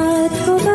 بات کو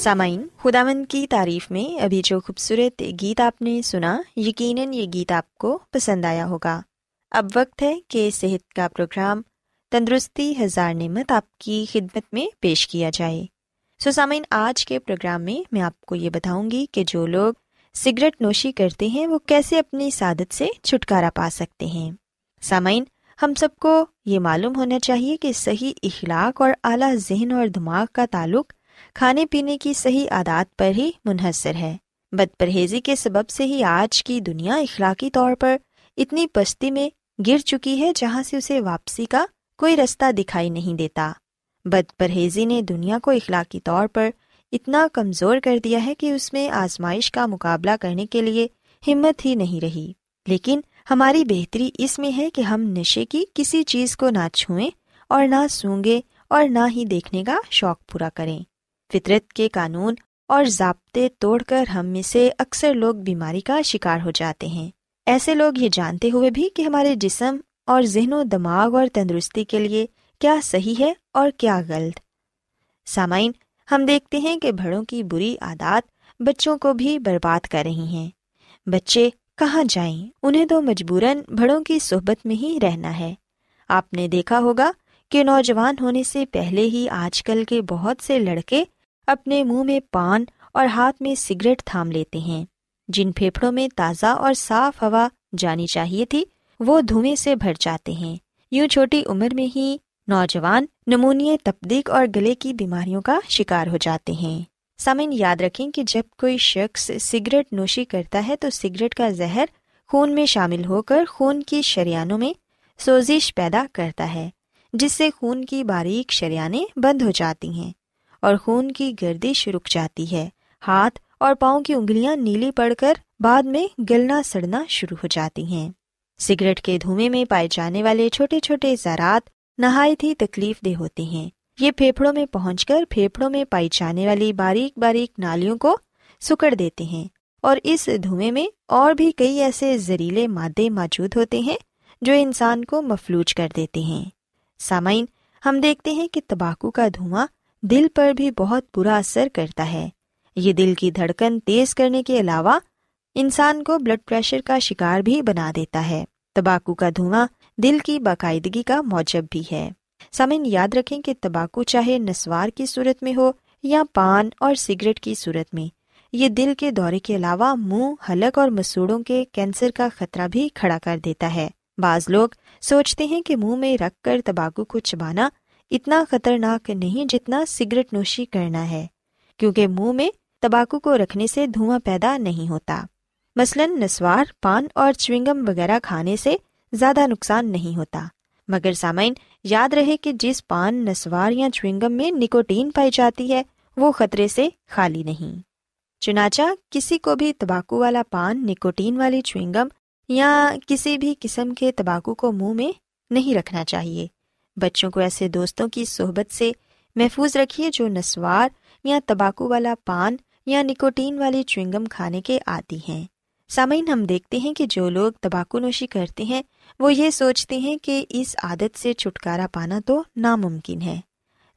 سامعین خداون کی تعریف میں ابھی جو خوبصورت گیت آپ نے سنا، یقیناً یہ گیت آپ کو پسند آیا ہوگا۔ اب وقت ہے کہ صحت کا پروگرام تندرستی ہزار نعمت آپ کی خدمت میں پیش کیا جائے۔ سو سامعین، آج کے پروگرام میں میں آپ کو یہ بتاؤں گی کہ جو لوگ سگریٹ نوشی کرتے ہیں، وہ کیسے اپنی سعادت سے چھٹکارا پا سکتے ہیں۔ سامعین، ہم سب کو یہ معلوم ہونا چاہیے کہ صحیح اخلاق اور اعلیٰ ذہن اور دماغ کا تعلق کھانے پینے کی صحیح عادات پر ہی منحصر ہے۔ بد پرہیزی کے سبب سے ہی آج کی دنیا اخلاقی طور پر اتنی پستی میں گر چکی ہے جہاں سے اسے واپسی کا کوئی رستہ دکھائی نہیں دیتا۔ بد پرہیزی نے دنیا کو اخلاقی طور پر اتنا کمزور کر دیا ہے کہ اس میں آزمائش کا مقابلہ کرنے کے لیے ہمت ہی نہیں رہی۔ لیکن ہماری بہتری اس میں ہے کہ ہم نشے کی کسی چیز کو نہ چھوئیں اور نہ سونگے اور نہ ہی دیکھنے کا شوق پورا کریں۔ فطرت کے قانون اور ضابطے توڑ کر ہم میں سے اکثر لوگ بیماری کا شکار ہو جاتے ہیں۔ ایسے لوگ یہ جانتے ہوئے بھی کہ ہمارے جسم اور ذہن و دماغ اور تندرستی کے لیے کیا صحیح ہے اور کیا غلط۔ سامعین، ہم دیکھتے ہیں کہ بڑوں کی بری عادات بچوں کو بھی برباد کر رہی ہیں۔ بچے کہاں جائیں؟ انہیں تو مجبوراً بڑوں کی صحبت میں ہی رہنا ہے۔ آپ نے دیکھا ہوگا کہ نوجوان ہونے سے پہلے ہی آج کل کے بہت سے لڑکے اپنے منہ میں پان اور ہاتھ میں سگریٹ تھام لیتے ہیں۔ جن پھیپڑوں میں تازہ اور صاف ہوا جانی چاہیے تھی، وہ دھویں سے بھر جاتے ہیں۔ یوں چھوٹی عمر میں ہی نوجوان نمونیہ تپدیق اور گلے کی بیماریوں کا شکار ہو جاتے ہیں۔ سامن یاد رکھیں کہ جب کوئی شخص سگریٹ نوشی کرتا ہے تو سگریٹ کا زہر خون میں شامل ہو کر خون کی شریانوں میں سوزش پیدا کرتا ہے، جس سے خون کی باریک شریانیں بند ہو جاتی ہیں۔ اور خون کی گردش رک جاتی ہے۔ ہاتھ اور پاؤں کی انگلیاں نیلی پڑ کر بعد میں گلنا سڑنا شروع ہو جاتی ہیں۔ سگریٹ کے دھوئیں میں پائے جانے والے چھوٹے چھوٹے زراعت نہایت ہی تکلیف دہ ہوتے ہیں۔ یہ پھیپڑوں میں پہنچ کر پھیپڑوں میں پائی جانے والی باریک باریک نالیوں کو سکڑ دیتے ہیں اور اس دھوئیں میں اور بھی کئی ایسے زہریلے مادے موجود ہوتے ہیں جو انسان کو مفلوج کر دیتے ہیں۔ سامعین، ہم دیکھتے ہیں کہ تمباکو کا دھواں دل پر بھی بہت برا اثر کرتا ہے۔ یہ دل کی دھڑکن تیز کرنے کے علاوہ انسان کو بلڈ پریشر کا شکار بھی بنا دیتا ہے۔ تمباکو کا دھواں دل کی باقاعدگی کا موجب بھی ہے۔ سمن یاد رکھیں کہ تمباکو چاہے نسوار کی صورت میں ہو یا پان اور سگریٹ کی صورت میں، یہ دل کے دورے کے علاوہ منہ، حلق اور مسوڑوں کے کینسر کا خطرہ بھی کھڑا کر دیتا ہے۔ بعض لوگ سوچتے ہیں کہ منہ میں رکھ کر تمباکو کو چبانا اتنا خطرناک نہیں جتنا سگریٹ نوشی کرنا ہے، کیونکہ منہ میں تمباکو کو رکھنے سے دھواں پیدا نہیں ہوتا۔ مثلاً نسوار، پان اور چوئنگم وغیرہ کھانے سے زیادہ نقصان نہیں ہوتا۔ مگر سامعین، یاد رہے کہ جس پان، نسوار یا چوئنگم میں نکوٹین پائی جاتی ہے، وہ خطرے سے خالی نہیں۔ چنانچہ، کسی کو بھی تمباکو والا پان، نکوٹین والی چوئنگم یا کسی بھی قسم کے تمباکو کو منہ میں نہیں رکھنا چاہیے۔ بچوں کو ایسے دوستوں کی صحبت سے محفوظ رکھیے جو نسوار یا تمباکو والا پان یا نکوٹین والی چوئنگم کھانے کے عادی ہیں۔ سامعین، ہم دیکھتے ہیں کہ جو لوگ تمباکو نوشی کرتے ہیں، وہ یہ سوچتے ہیں کہ اس عادت سے چھٹکارا پانا تو ناممکن ہے۔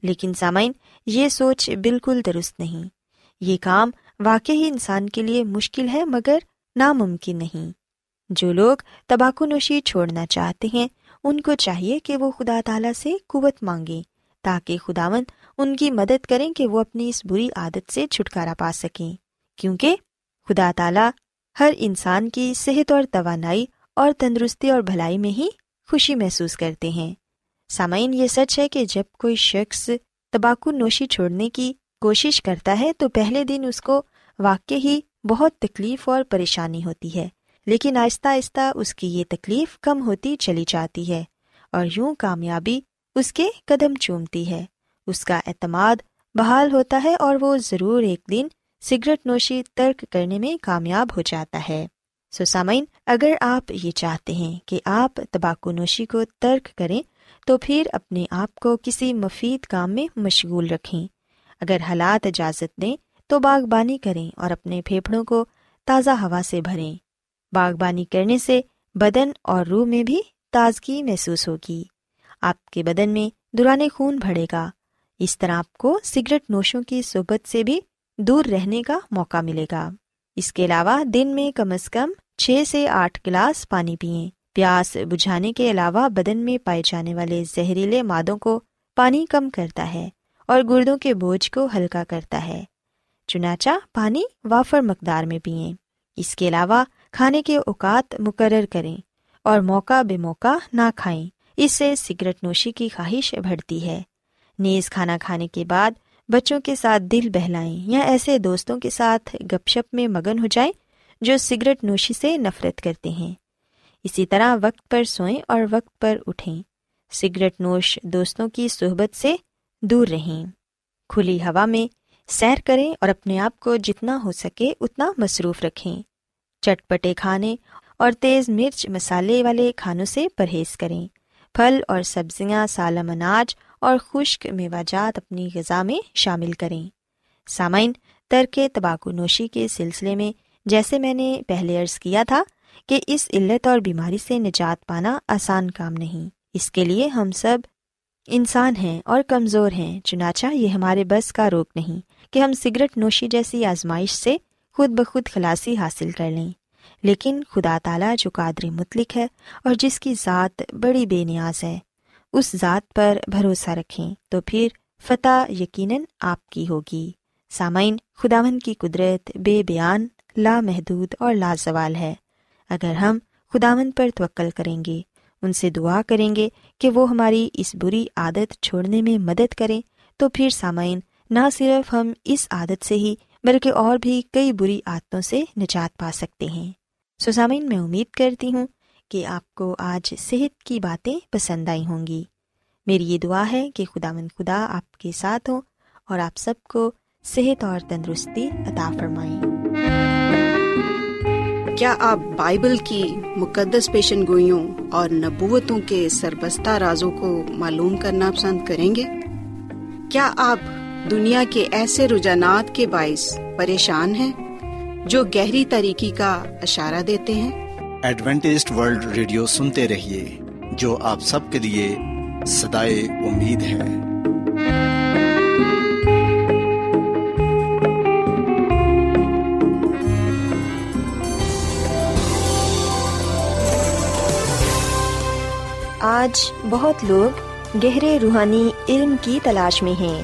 لیکن سامعین، یہ سوچ بالکل درست نہیں۔ یہ کام واقعی انسان کے لیے مشکل ہے مگر ناممکن نہیں۔ جو لوگ تمباکو نوشی چھوڑنا چاہتے ہیں ان کو چاہیے کہ وہ خدا تعالیٰ سے قوت مانگیں، تاکہ خداون ان کی مدد کریں کہ وہ اپنی اس بری عادت سے چھٹکارا پا سکیں۔ کیونکہ خدا تعالیٰ ہر انسان کی صحت اور توانائی اور تندرستی اور بھلائی میں ہی خوشی محسوس کرتے ہیں۔ سامعین، یہ سچ ہے کہ جب کوئی شخص تمباکو نوشی چھوڑنے کی کوشش کرتا ہے، تو پہلے دن اس کو واقع ہی بہت تکلیف اور پریشانی ہوتی ہے۔ لیکن آہستہ آہستہ اس کی یہ تکلیف کم ہوتی چلی جاتی ہے اور یوں کامیابی اس کے قدم چومتی ہے۔ اس کا اعتماد بحال ہوتا ہے اور وہ ضرور ایک دن سگریٹ نوشی ترک کرنے میں کامیاب ہو جاتا ہے۔ سو سامعین، اگر آپ یہ چاہتے ہیں کہ آپ تمباکو نوشی کو ترک کریں، تو پھر اپنے آپ کو کسی مفید کام میں مشغول رکھیں۔ اگر حالات اجازت دیں، تو باغبانی کریں اور اپنے پھیپھڑوں کو تازہ ہوا سے بھریں۔ باغبانی کرنے سے بدن اور روح میں بھی تازگی محسوس ہوگی۔ آپ کے بدن میں دوران خون بڑھے گا۔ اس طرح آپ کو سگریٹ نوشوں کی صحبت سے بھی دور رہنے کا موقع ملے گا۔ اس کے علاوہ دن میں کم از کم چھ سے آٹھ گلاس پانی پئیں۔ پیاس بجھانے کے علاوہ بدن میں پائے جانے والے زہریلے مادوں کو پانی کم کرتا ہے اور گردوں کے بوجھ کو ہلکا کرتا ہے۔ چنانچہ پانی وافر مقدار میں پئیں۔ اس کے علاوہ کھانے کے اوقات مقرر کریں اور موقع بے موقع نہ کھائیں۔ اس سے سگریٹ نوشی کی خواہش بڑھتی ہے۔ نیز کھانا کھانے کے بعد بچوں کے ساتھ دل بہلائیں یا ایسے دوستوں کے ساتھ گپ شپ میں مگن ہو جائیں جو سگریٹ نوشی سے نفرت کرتے ہیں۔ اسی طرح وقت پر سوئیں اور وقت پر اٹھیں۔ سگریٹ نوش دوستوں کی صحبت سے دور رہیں۔ کھلی ہوا میں سیر کریں اور اپنے آپ کو جتنا ہو سکے اتنا مصروف رکھیں۔ چٹپٹے کھانے اور تیز مرچ مسالے والے کھانوں سے پرہیز کریں۔ پھل اور سبزیاں سالم اناج اور خشک میوہ جات اپنی غذا میں شامل کریں۔ سامعین، ترک تباکو نوشی کے سلسلے میں جیسے میں نے پہلے عرض کیا تھا کہ اس علت اور بیماری سے نجات پانا آسان کام نہیں۔ اس کے لیے ہم سب انسان ہیں اور کمزور ہیں، چنانچہ یہ ہمارے بس کا روک نہیں کہ ہم سگریٹ نوشی جیسی آزمائش سے خود بخود خلاصی حاصل کر لیں۔ لیکن خدا تعالیٰ جو قادر مطلق ہے اور جس کی ذات بڑی بے نیاز ہے، اس ذات پر بھروسہ رکھیں تو پھر فتح یقیناً آپ کی ہوگی۔ سامعین خداون کی قدرت بے بیان، لامحدود اور لازوال ہے۔ اگر ہم خداون پر توکل کریں گے، ان سے دعا کریں گے کہ وہ ہماری اس بری عادت چھوڑنے میں مدد کریں، تو پھر سامعین، نہ صرف ہم اس عادت سے ہی بلکہ اور بھی کئی بری عادتوں سے نجات پا سکتے ہیں۔ سو میں امید کرتی ہوں کہ آپ کو آج صحت کی باتیں پسند آئی ہوں گی۔ میری یہ دعا ہے کہ خدا مند خدا آپ کے ساتھ ہوں اور آپ سب کو صحت اور تندرستی عطا فرمائیں کیا آپ بائبل کی مقدس پیشن گوئیوں اور نبوتوں کے سربستہ رازوں کو معلوم کرنا پسند کریں گے؟ کیا آپ دنیا کے ایسے رجحانات کے باعث پریشان ہیں جو گہری طریقے کا اشارہ دیتے ہیں۔ ایڈوینٹیسٹ ورلڈ ریڈیو سنتے رہیے جو آپ سب کے لیے صدائے امید ہے۔ آج بہت لوگ گہرے روحانی علم کی تلاش میں ہیں۔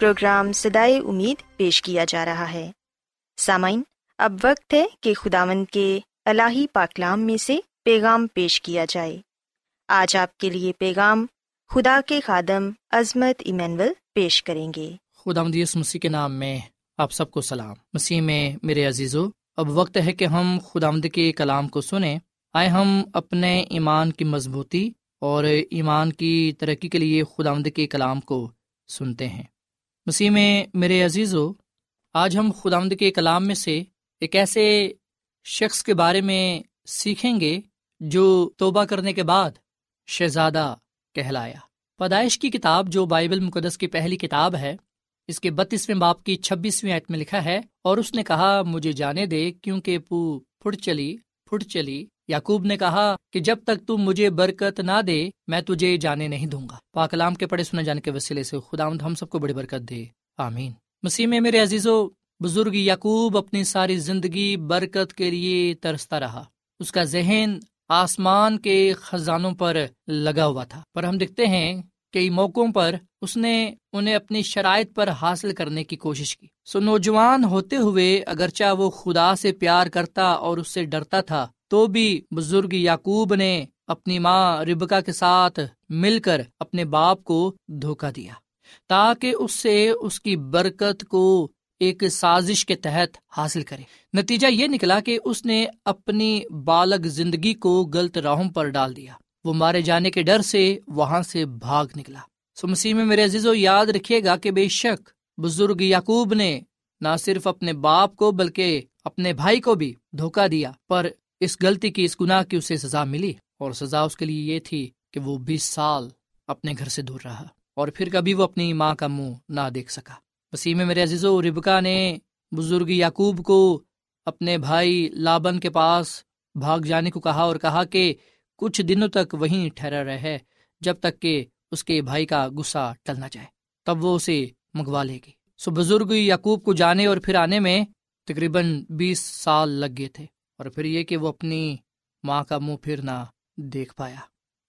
پروگرام سدائے امید پیش کیا جا رہا ہے۔ سامعین، اب وقت ہے کہ خداوند کے الہی پاکلام میں سے پیغام پیش کیا جائے۔ آج آپ کے لیے پیغام خدا کے خادم عظمت ایمینول پیش کریں گے۔ خدا مدیس مسیح کے نام میں آپ سب کو سلام۔ مسیح میں میرے عزیزو، اب وقت ہے کہ ہم خدا مد کے کلام کو سنیں۔ آئے ہم اپنے ایمان کی مضبوطی اور ایمان کی ترقی کے لیے خدا مد کے کلام کو سنتے ہیں۔ مسیح میں میرے عزیزو، آج ہم خدا کے کلام میں سے ایک ایسے شخص کے بارے میں سیکھیں گے جو توبہ کرنے کے بعد شہزادہ کہلایا۔ پیدائش کی کتاب جو بائبل مقدس کی پہلی کتاب ہے، اس کے بتیسویں باپ کی چھبیسویں آیت میں لکھا ہے اور اس نے کہا، مجھے جانے دے کیونکہ پو پھٹ چلی پھٹ چلی یعقوب نے کہا کہ جب تک تم مجھے برکت نہ دے، میں تجھے جانے نہیں دوں گا۔ پاکلام کے پڑھے سنے جانے کے وسیلے سے خدا ہم سب کو بڑی برکت دے۔ آمین۔ مسیح میں میرے عزیز و بزرگ یعقوب اپنی ساری زندگی برکت کے لیے ترستا رہا۔ اس کا ذہن آسمان کے خزانوں پر لگا ہوا تھا۔ پر ہم دیکھتے ہیں کئی موقعوں پر اس نے انہیں اپنی شرائط پر حاصل کرنے کی کوشش کی۔ سو نوجوان ہوتے ہوئے اگرچہ وہ خدا سے پیار کرتا اور اس سے ڈرتا تھا تو بھی بزرگ یعقوب نے اپنی ماں ربکا کے ساتھ مل کر اپنے باپ کو دھوکا دیا تاکہ اس سے اس کی برکت کو ایک سازش کے تحت حاصل کرے۔ نتیجہ یہ نکلا کہ اس نے اپنی بالغ زندگی کو غلط راہوں پر ڈال دیا۔ وہ مارے جانے کے ڈر سے وہاں سے بھاگ نکلا۔ سو مسیح میں میرے عزیز و یاد رکھیے گا کہ بے شک بزرگ یعقوب نے نہ صرف اپنے باپ کو بلکہ اپنے بھائی کو بھی دھوکا دیا۔ پر اس غلطی کی، اس گناہ کی اسے سزا ملی اور سزا اس کے لیے یہ تھی کہ وہ بیس سال اپنے گھر سے دور رہا اور پھر کبھی وہ اپنی ماں کا منہ نہ دیکھ سکا۔ وسیم میرے عزیز و ربکا نے بزرگ یعقوب کو اپنے بھائی لابن کے پاس بھاگ جانے کو کہا اور کہا کہ کچھ دنوں تک وہیں ٹھہرا رہے جب تک کہ اس کے بھائی کا غصہ ٹل نہ جائے۔ تب وہ اسے منگوا لے گی سو بزرگ یعقوب کو جانے اور پھر آنے میں تقریباً بیس سال لگ گئے تھے۔ اور پھر یہ کہ وہ اپنی ماں کا منہ پھر نہ دیکھ پایا۔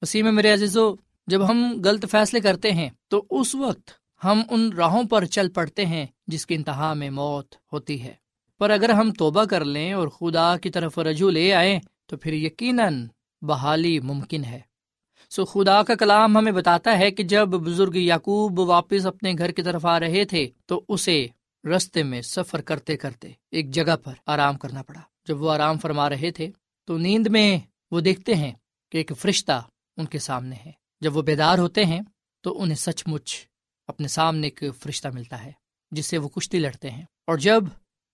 وسیم میرے عزیزو، جب ہم غلط فیصلے کرتے ہیں، تو اس وقت ہم ان راہوں پر چل پڑتے ہیں جس کی انتہا میں موت ہوتی ہے۔ پر اگر ہم توبہ کر لیں اور خدا کی طرف رجوع لے آئیں، تو پھر یقیناً بحالی ممکن ہے۔ سو خدا کا کلام ہمیں بتاتا ہے کہ جب بزرگ یعقوب واپس اپنے گھر کی طرف آ رہے تھے، تو اسے رستے میں سفر کرتے کرتے ایک جگہ پر آرام کرنا پڑا۔ جب وہ آرام فرما رہے تھے تو نیند میں وہ دیکھتے ہیں کہ ایک فرشتہ ان کے سامنے ہے۔ جب وہ بیدار ہوتے ہیں تو انہیں سچ مچ اپنے سامنے ایک فرشتہ ملتا ہے جس سے وہ کشتی لڑتے ہیں۔ اور جب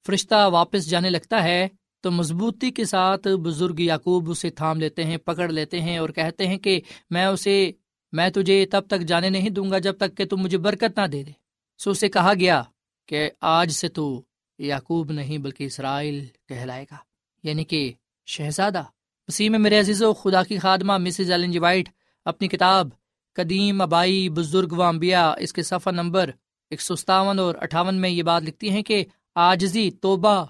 فرشتہ واپس جانے لگتا ہے تو مضبوطی کے ساتھ بزرگ یعقوب اسے تھام لیتے ہیں، پکڑ لیتے ہیں اور کہتے ہیں کہ میں اسے، میں تجھے تب تک جانے نہیں دوں گا جب تک کہ تم مجھے برکت نہ دے دے۔ سو اسے کہا گیا کہ آج سے تو یعقوب نہیں بلکہ اسرائیل کہلائے گا۔ یعنی کہ شہزادہ وسیم میرے عزیز و خدا کی خادمہ مسز ایلن جی وائٹ اپنی کتاب قدیم ابائی بزرگ و امبیا اس کے صفحہ نمبر ایک سو ستاون اور اٹھاون میں یہ بات لکھتی ہیں کہ آجزی توبہ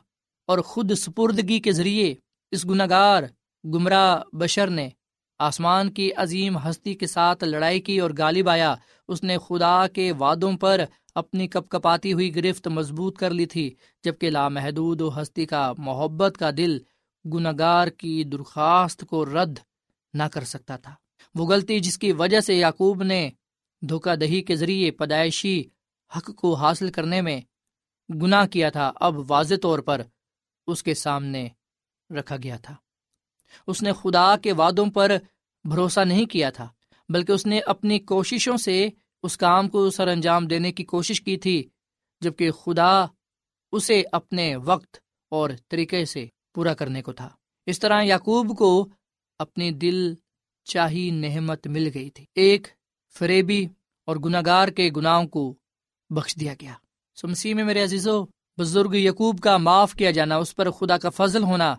اور خود سپردگی کے ذریعے اس گناگار گمراہ بشر نے آسمان کی عظیم ہستی کے ساتھ لڑائی کی اور غالب آیا۔ اس نے خدا کے وعدوں پر اپنی کپ کپاتی ہوئی گرفت مضبوط کر لی تھی، جبکہ لامحدود و ہستی کا، محبت کا دل گناگار کی درخواست کو رد نہ کر سکتا تھا۔ وہ غلطی جس کی وجہ سے یعقوب نے دھوکہ دہی کے ذریعے پیدائشی حق کو حاصل کرنے میں گناہ کیا تھا، اب واضح طور پر اس کے سامنے رکھا گیا تھا۔ اس نے خدا کے وعدوں پر بھروسہ نہیں کیا تھا، بلکہ اس نے اپنی کوششوں سے اس کام کو سر انجام دینے کی کوشش کی تھی، جبکہ خدا اسے اپنے وقت اور طریقے سے پورا کرنے کو تھا۔ اس طرح یعقوب کو اپنی دل چاہی نحمت مل گئی تھی۔ ایک فریبی اور گناگار کے گناہوں کو بخش دیا گیا۔ سمسی میں میرے عزیزو، بزرگ یقوب کا معاف کیا جانا، اس پر خدا کا فضل ہونا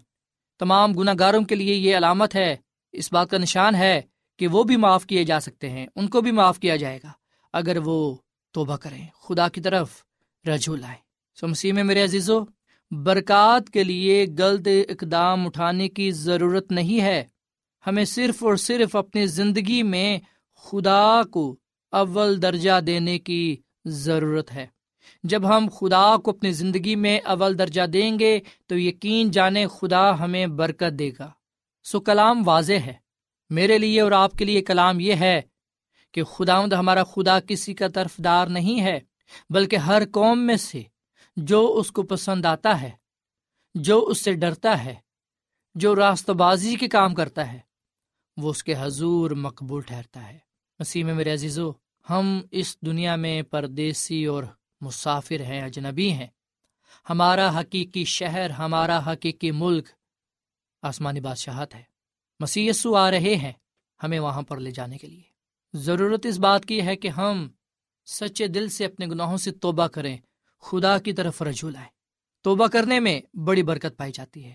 تمام گناہ گاروں کے لیے یہ علامت ہے، اس بات کا نشان ہے کہ وہ بھی معاف کیے جا سکتے ہیں، ان کو بھی معاف کیا جائے گا۔ اگر وہ توبہ کریں، خدا کی طرف رجوع لائیں۔ سمسی میں میرے عزیزو، برکات کے لیے غلط اقدام اٹھانے کی ضرورت نہیں ہے۔ ہمیں صرف اور صرف اپنی زندگی میں خدا کو اول درجہ دینے کی ضرورت ہے۔ جب ہم خدا کو اپنی زندگی میں اول درجہ دیں گے تو یقین جانے خدا ہمیں برکت دے گا۔ سو کلام واضح ہے۔ میرے لیے اور آپ کے لیے کلام یہ ہے کہ خدا ہمارا خدا کسی کا طرف دار نہیں ہے، بلکہ ہر قوم میں سے جو اس کو پسند آتا ہے، جو اس سے ڈرتا ہے، جو راست بازی کے کام کرتا ہے، وہ اس کے حضور مقبول ٹھہرتا ہے۔ مسیح میں میرے عزیزو، ہم اس دنیا میں پردیسی اور مسافر ہیں، اجنبی ہیں۔ ہمارا حقیقی شہر، ہمارا حقیقی ملک آسمانی بادشاہت ہے۔ مسی آ رہے ہیں ہمیں وہاں پر لے جانے کے لیے۔ ضرورت اس بات کی ہے کہ ہم سچے دل سے اپنے گناہوں سے توبہ کریں، خدا کی طرف رجوع لائیں۔ توبہ کرنے میں بڑی برکت پائی جاتی ہے۔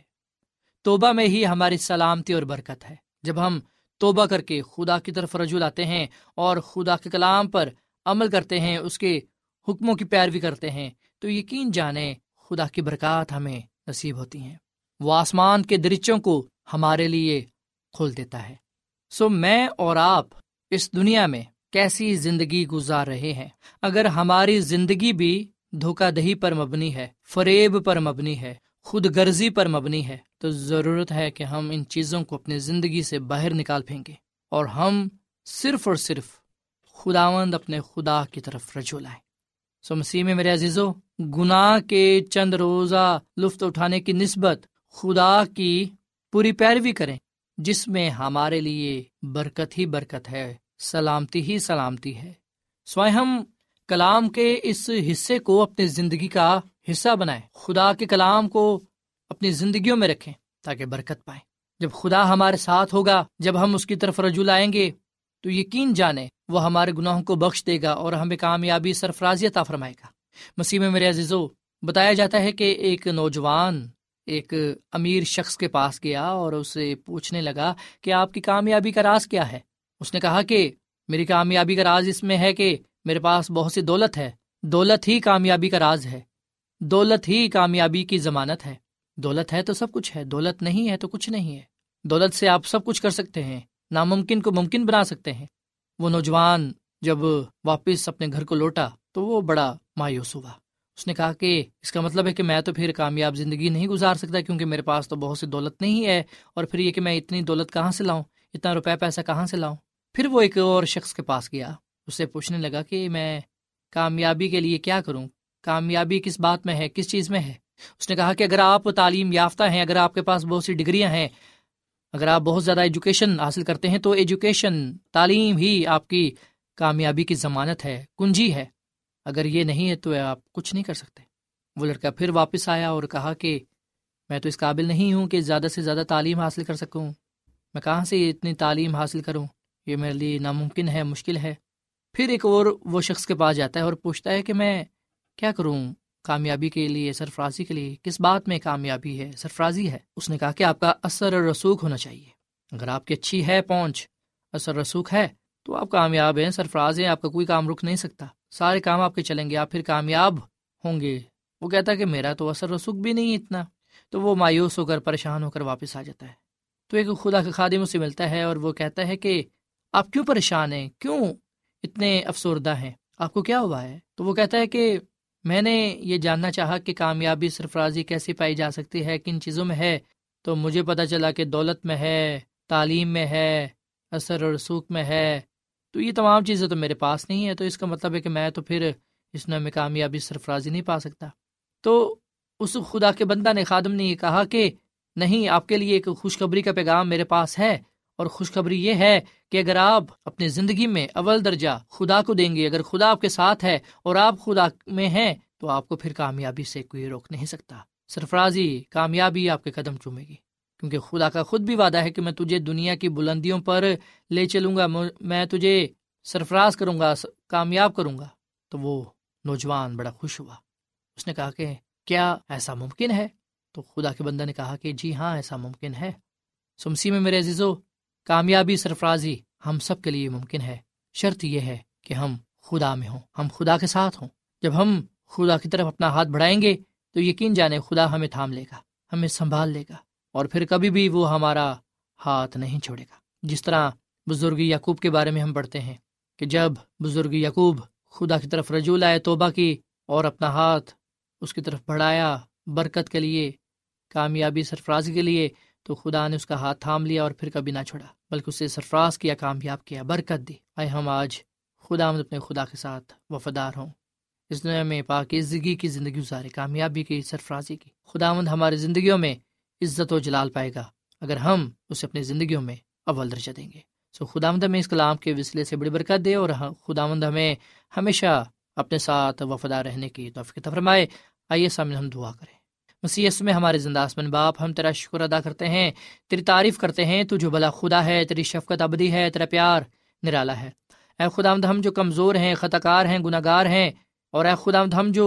توبہ میں ہی ہماری سلامتی اور برکت ہے۔ جب ہم توبہ کر کے خدا کی طرف رجوع لاتے ہیں اور خدا کے کلام پر عمل کرتے ہیں، اس کے حکموں کی پیروی کرتے ہیں، تو یقین جانے خدا کی برکات ہمیں نصیب ہوتی ہیں۔ وہ آسمان کے درچوں کو ہمارے لیے کھول دیتا ہے۔ سو میں اور آپ اس دنیا میں کیسی زندگی گزار رہے ہیں؟ اگر ہماری زندگی بھی دھوکہ دہی پر مبنی ہے، فریب پر مبنی ہے، خود غرضی پر مبنی ہے، تو ضرورت ہے کہ ہم ان چیزوں کو اپنی زندگی سے باہر نکال پھینکیں اور ہم صرف اور صرف خداوند اپنے خدا کی طرف رجوع لائیں۔ سو مسیح میں میرے عزیزو، گناہ کے چند روزہ لطف اٹھانے کی نسبت خدا کی پوری پیروی کریں، جس میں ہمارے لیے برکت ہی برکت ہے، سلامتی ہی سلامتی ہے۔ سوائے ہم کلام کے اس حصے کو اپنی زندگی کا حصہ بنائیں، خدا کے کلام کو اپنی زندگیوں میں رکھیں تاکہ برکت پائیں۔ جب خدا ہمارے ساتھ ہوگا، جب ہم اس کی طرف رجوع لائیں گے تو یقین جانے وہ ہمارے گناہوں کو بخش دے گا اور ہمیں کامیابی سرفرازی عطا فرمائے گا۔ مسیح میں میرے عزیزو، بتایا جاتا ہے کہ ایک نوجوان، ایک امیر شخص کے پاس گیا اور اسے پوچھنے لگا کہ آپ کی کامیابی کا راز کیا ہے؟ اس نے کہا کہ میری کامیابی کا راز اس میں ہے کہ میرے پاس بہت سی دولت ہے۔ دولت ہی کامیابی کا راز ہے۔ دولت ہی کامیابی کی ضمانت ہے۔ دولت ہے تو سب کچھ ہے، دولت نہیں ہے تو کچھ نہیں ہے۔ دولت سے آپ سب کچھ کر سکتے ہیں۔ ناممکن کو ممکن بنا سکتے ہیں۔ وہ نوجوان جب واپس اپنے گھر کو لوٹا تو وہ بڑا مایوس ہوا۔ اس نے کہا کہ اس کا مطلب ہے کہ میں تو پھر کامیاب زندگی نہیں گزار سکتا کیونکہ میرے پاس تو بہت سی دولت نہیں ہے اور پھر یہ کہ میں اتنی دولت کہاں سے لاؤں؟ اتنا روپے پیسہ کہاں سے لاؤں؟ پھر وہ ایک اور شخص کے پاس گیا۔ اسے پوچھنے لگا کہ میں کامیابی کے لیے کیا کروں؟ کامیابی کس بات میں ہے؟ کس چیز میں ہے؟ اس نے کہا کہ اگر آپ تعلیم یافتہ ہیں، اگر آپ کے پاس بہت سی ڈگریاں ہیں اگر آپ بہت زیادہ ایجوکیشن حاصل کرتے ہیں تو ایجوکیشن تعلیم ہی آپ کی کامیابی کی ضمانت ہے، کنجی ہے۔ اگر یہ نہیں ہے تو آپ کچھ نہیں کر سکتے۔ وہ لڑکا پھر واپس آیا اور کہا کہ میں تو اس قابل نہیں ہوں کہ زیادہ سے زیادہ تعلیم حاصل کر سکوں۔ میں کہاں سے اتنی تعلیم حاصل کروں؟ یہ میرے لیے ناممکن ہے، مشکل ہے۔ پھر ایک اور وہ شخص کے پاس جاتا ہے اور پوچھتا ہے کہ میں کیا کروں؟ کامیابی کے لیے، سرفرازی کے لیے کس بات میں کامیابی ہے، سرفرازی ہے؟ اس نے کہا کہ آپ کا اثر رسوخ ہونا چاہیے۔ اگر آپ کی اچھی ہے پہنچ، اثر رسوخ ہے، تو آپ کامیاب ہیں، سرفراز ہیں، آپ کا کوئی کام رک نہیں سکتا۔ سارے کام آپ کے چلیں گے، آپ پھر کامیاب ہوں گے۔ وہ کہتا ہے کہ میرا تو اثر رسوخ بھی نہیں اتنا۔ تو وہ مایوس ہو کر پریشان ہو کر واپس آ جاتا ہے۔ تو ایک خدا کے خادم سے ملتا ہے اور وہ کہتا ہے کہ آپ کیوں پریشان ہیں؟ کیوں اتنے افسردہ ہیں؟ آپ کو کیا ہوا ہے؟ تو وہ کہتا ہے کہ میں نے یہ جاننا چاہا کہ کامیابی سرفرازی کیسے پائی جا سکتی ہے، کن چیزوں میں ہے؟ تو مجھے پتا چلا کہ دولت میں ہے، تعلیم میں ہے، اثر و رسوخ میں ہے۔ تو یہ تمام چیزیں تو میرے پاس نہیں ہے تو اس کا مطلب ہے کہ میں تو پھر اس میں کامیابی سرفرازی نہیں پا سکتا۔ تو اس خدا کے بندہ نے خادم نے یہ کہا کہ نہیں، آپ کے لیے ایک خوشخبری کا پیغام میرے پاس ہے۔ اور خوشخبری یہ ہے کہ اگر آپ اپنی زندگی میں اول درجہ خدا کو دیں گے، اگر خدا آپ کے ساتھ ہے اور آپ خدا میں ہیں، تو آپ کو پھر کامیابی سے کوئی روک نہیں سکتا۔ سرفرازی کامیابی آپ کے قدم چومے گی، کیونکہ خدا کا خود بھی وعدہ ہے کہ میں تجھے دنیا کی بلندیوں پر لے چلوں گا، میں تجھے سرفراز کروں گا کامیاب کروں گا۔ تو وہ نوجوان بڑا خوش ہوا۔ اس نے کہا کہ کیا ایسا ممکن ہے؟ تو خدا کے بندہ نے کہا کہ جی ہاں ایسا ممکن ہے۔ سمسی میں میرے عزیزو کامیابی سرفرازی ہم سب کے لیے ممکن ہے۔ شرط یہ ہے کہ ہم خدا میں ہوں، ہم خدا کے ساتھ ہوں۔ جب ہم خدا کی طرف اپنا ہاتھ بڑھائیں گے تو یقین جانے خدا ہمیں تھام لے گا، ہمیں سنبھال لے گا اور پھر کبھی بھی وہ ہمارا ہاتھ نہیں چھوڑے گا۔ جس طرح بزرگ یعقوب کے بارے میں ہم پڑھتے ہیں کہ جب بزرگ یعقوب خدا کی طرف رجوع لائے، توبہ کی اور اپنا ہاتھ اس کی طرف بڑھایا، برکت کے لیے، کامیابی سرفرازی کے لیے تو خدا نے اس کا ہاتھ تھام لیا اور پھر کبھی نہ چھوڑا، بلکہ اسے سرفراز کیا کامیاب کیا برکت دی۔ آئے ہم آج خدا مد اپنے خدا کے ساتھ وفادار ہوں۔ اس دنیا میں پاکیزگی کی زندگی گزارے، کامیابی کی، سرفرازی کی۔ خدا مند ہماری زندگیوں میں عزت و جلال پائے گا۔ اگر ہم اسے اپنی زندگیوں میں اول درجہ دیں گے۔ سو خدا مند ہمیں اس کلام کے وسلے سے بڑی برکت دے اور خدا مند ہمیں ہمیشہ اپنے ساتھ وفادار رہنے کی توفیق فرمائے۔ آئیے سامنے ہم دعا کریں۔ مسیح میں ہمارے زندہ آسمن باپ، ہم تیرا شکر ادا کرتے ہیں، تیری تعریف کرتے ہیں، تو جو بلا خدا ہے، تیری شفقت ابدی ہے، تیرا پیار نرالا ہے۔ اے خدا ہم جو کمزور ہیں خطا کار ہیں گناہ گار ہیں، اور اے خدا ہم جو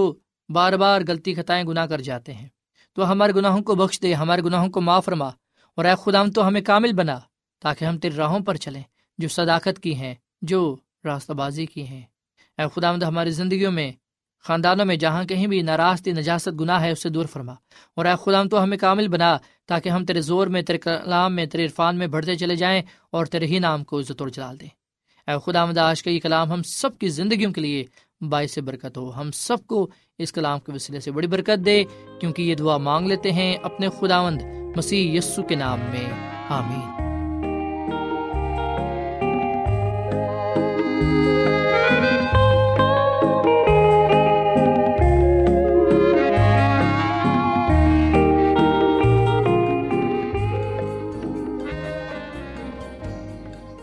بار بار غلطی خطائیں گناہ کر جاتے ہیں۔ تو ہمارے گناہوں کو بخش دے، ہمارے گناہوں کو معاف فرما، اور اے خدا تو ہمیں کامل بنا، تاکہ ہم تیری راہوں پر چلیں، جو صداقت کی ہیں، جو راستہ بازی کی ہیں۔ اے خدا ہماری زندگیوں میں خاندانوں میں جہاں کہیں بھی ناراض نجاست گناہ ہے اسے دور فرما۔ اور اے خدا تو ہمیں کامل بنا، تاکہ ہم تیرے زور میں، تیرے کلام میں، تیرے عرفان میں بڑھتے چلے جائیں اور تیرے ہی نام کو عزت اور جلال دیں۔ اے خدا مداش کا یہ کلام ہم سب کی زندگیوں کے لیے باعث برکت ہو۔ ہم سب کو اس کلام کے وسیلے سے بڑی برکت دے، کیونکہ یہ دعا مانگ لیتے ہیں اپنے خداوند مسیح یسو کے نام میں۔ آمین۔